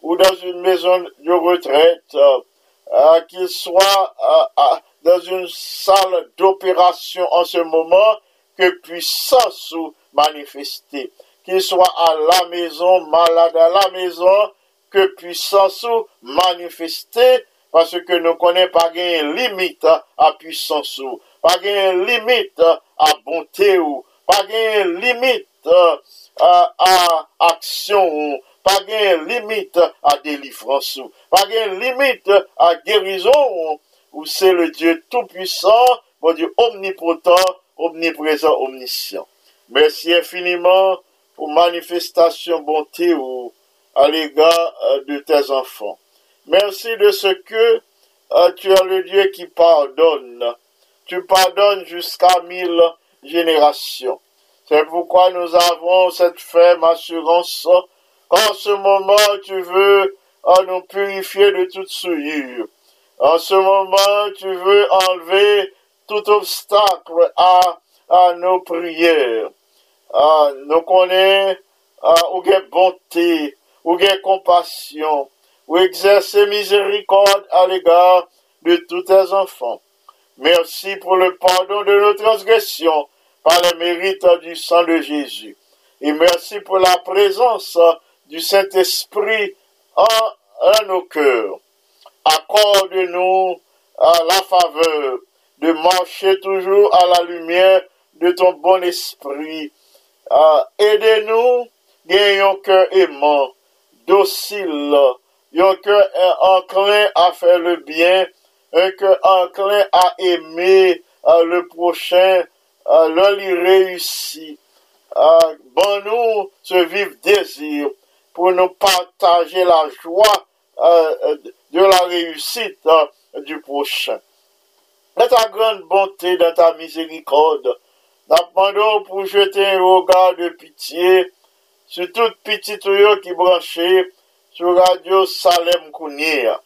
ou dans une maison de retraite, euh, qu'ils soient euh, dans une salle d'opération en ce moment que puissance ou manifestée. Qu'il soit à la maison, malade à la maison, que puissance ou manifestée parce que nous connaissons pas une limite à puissance ou, pas une limite à bonté ou, pas une limite à, à action ou, pas une limite à délivrance ou, pas une limite à guérison ou, c'est le Dieu tout-puissant, mon Dieu omnipotent, omniprésent, omniscient. Merci infiniment pour manifestation bonté ou à l'égard euh, de tes enfants. Merci de ce que euh, tu es le Dieu qui pardonne. Tu pardonnes jusqu'à mille générations. C'est pourquoi nous avons cette ferme assurance qu'en ce moment tu veux euh, nous purifier de toute souillure. En ce moment tu veux enlever tout obstacle à, à nos prières. Ah, nous connaissons, ah, ou bonté, ou compassion, ou exercer miséricorde à l'égard de tous tes enfants. Merci pour le pardon de nos transgressions par le mérite du sang de Jésus. Et merci pour la présence du Saint-Esprit en, nos cœurs. Accorde-nous la faveur de marcher toujours à la lumière de ton bon esprit. Aidez-nous, ayons un cœur aimant, docile, un cœur enclin à faire le bien, un cœur enclin à aimer le prochain, l'un y réussit. bon nous ce vif désir pour nous partager la joie de la réussite du prochain. Dans ta grande bonté, dans ta miséricorde, nous pour jeter un regard de pitié sur toute petite qui branchée sur Radio Salem Kounia.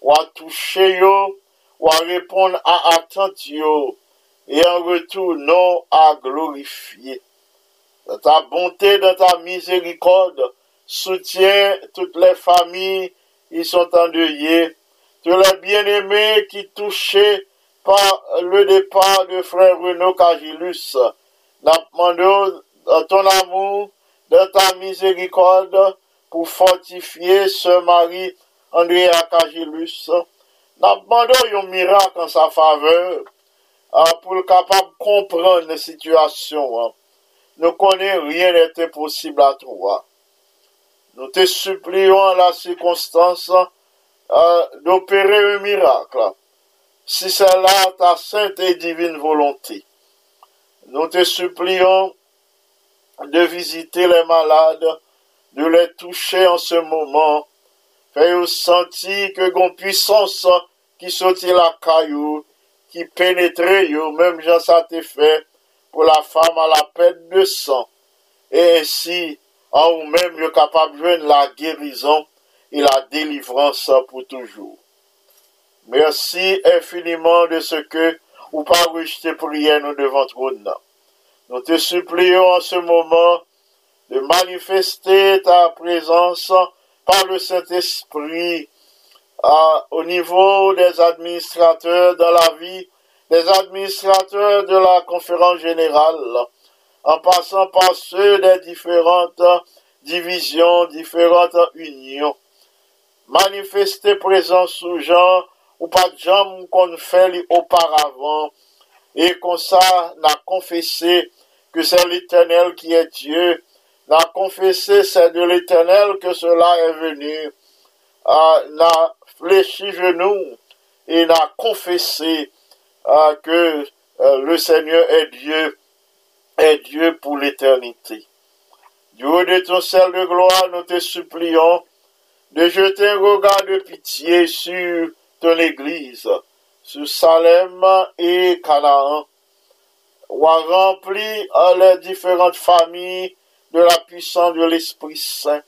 Ou à toucher yo, ou à répondre à attente et en retour non à glorifier. Dans ta bonté, dans ta miséricorde, soutiens toutes les familles ils sont endeuillés. Tous les bien-aimés qui touchaient par le départ de frère Renaud Cagilus, demandons ton amour, de ta miséricorde pour fortifier ce mari André Cagilus. Demandons un miracle en sa faveur pour le capable de comprendre la situation. Ne connaît rien n'était possible à toi. Nous te supplions à la circonstance d'opérer un miracle si c'est là ta sainte et divine volonté. Nous te supplions de visiter les malades, de les toucher en ce moment. Fais-nous sentir que gon puissance qui sortit la caillou, qui pénétrait même Jean ça fait pour la femme à la peine de sang. Et ainsi, en vous-même, capable de la guérison et la délivrance pour toujours. Merci infiniment de ce que ou pas rejeter prière nous devant trône. Nous te supplions en ce moment de manifester ta présence par le Saint-Esprit au niveau des administrateurs dans la vie, des administrateurs de la conférence générale, en passant par ceux des différentes divisions, différentes unions. Manifester présence sous gens ou pas de qu'on fait auparavant, et qu'on ça n'a confessé que c'est l'Éternel qui est Dieu, n'a confessé c'est de l'Éternel que cela est venu, n'a fléchi genou et n'a confessé que euh, le Seigneur est Dieu, est Dieu pour l'éternité. Du haut de ton ciel de gloire, nous te supplions de jeter un regard de pitié sur ton Église, sur Salem et Canaan, ou a rempli les différentes familles de la puissance de l'Esprit Saint,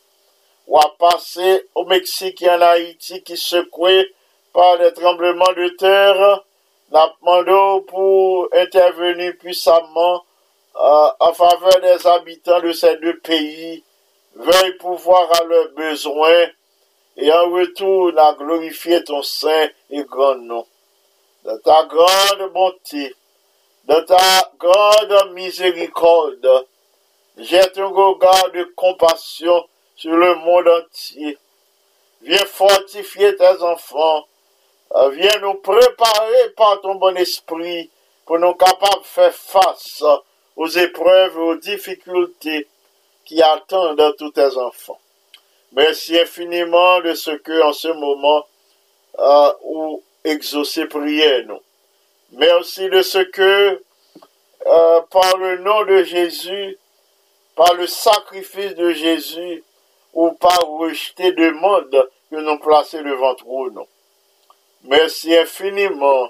ou a passé au Mexique et en Haïti qui secouaient par des tremblements de terre, demandé pour intervenir puissamment en faveur des habitants de ces deux pays, veuille pouvoir à leurs besoins et en retour à glorifier ton saint et grand nom. Dans ta grande bonté, dans ta grande miséricorde, jette un regard de compassion sur le monde entier. Viens fortifier tes enfants. Viens nous préparer par ton bon esprit pour nous capables de faire face aux épreuves aux difficultés qui attendent tous tes enfants. Merci infiniment de ce que, en ce moment, euh, ou exaucer prière, nous. Merci de ce que, euh, par le nom de Jésus, par le sacrifice de Jésus, ou par rejeter demande que nous placer devant nous. Merci infiniment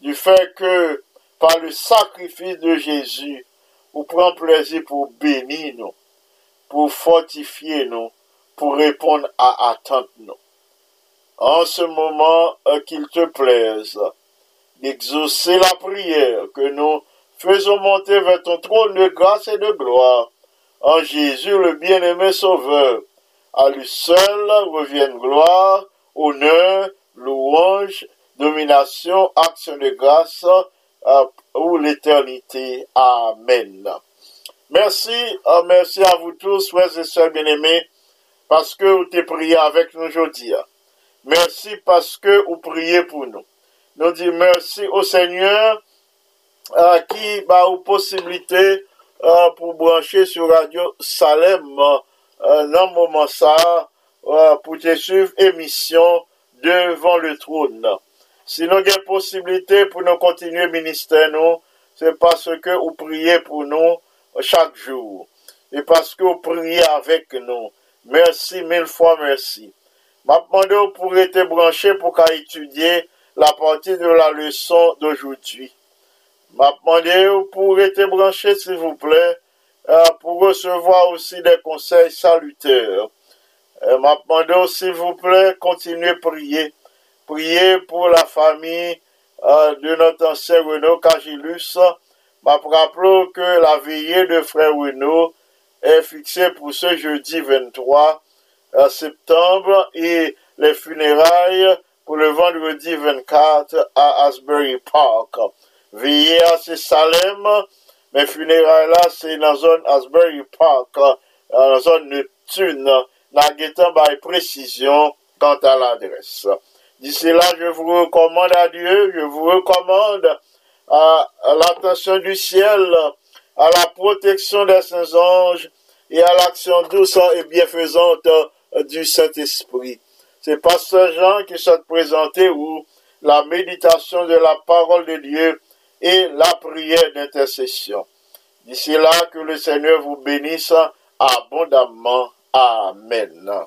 du fait que, par le sacrifice de Jésus, vous prenez plaisir pour bénir nous, pour fortifier nous, pour répondre à attente nous. En ce moment, euh, qu'il te plaise d'exaucer la prière que nous faisons monter vers ton trône de grâce et de gloire, en Jésus le bien-aimé Sauveur, À lui seul reviennent gloire, honneur, louange, domination, action de grâce pour l'éternité. Amen. Merci, euh, merci à vous tous, frères et sœurs bien-aimés, parce que vous t'es prié avec nous aujourd'hui. Merci parce que vous priez pour nous. Nous disons merci au Seigneur euh, qui m'a eu possibilité euh, pour brancher sur Radio Salem euh, dans le moment ça euh, pour te suivre émission devant le trône. Si nous avons possibilité pour nous continuer ministère, nous, c'est parce que vous priez pour nous chaque jour. Et parce que vous priez avec nous. Merci, mille fois merci. M'a demandé pour être branché pour étudier la partie de la leçon d'aujourd'hui. M'a demandé pour être branché, s'il vous plaît, euh, pour recevoir aussi des conseils salutaires. Euh, m'a demandé, s'il vous plaît, continuez à prier. prier pour la famille euh, de notre ancien Renaud Cagilus. M'a rappelé que la veillée de frère Renaud est fixée pour ce jeudi 23 euh, septembre et les funérailles pour le vendredi 24 à Asbury Park. Veillée à Salem, mes funérailles là, c'est dans la zone Asbury Park, euh, dans la zone de Thune. N'a pas précision quant à l'adresse. D'ici là, je vous recommande à Dieu, je vous recommande à, l'attention du ciel, à la protection des saints anges et à l'action douce et bienfaisante du Saint-Esprit. C'est Pasteur Jean qui s'est présenté où la méditation de la parole de Dieu et la prière d'intercession. D'ici là, que le Seigneur vous bénisse abondamment. Amen.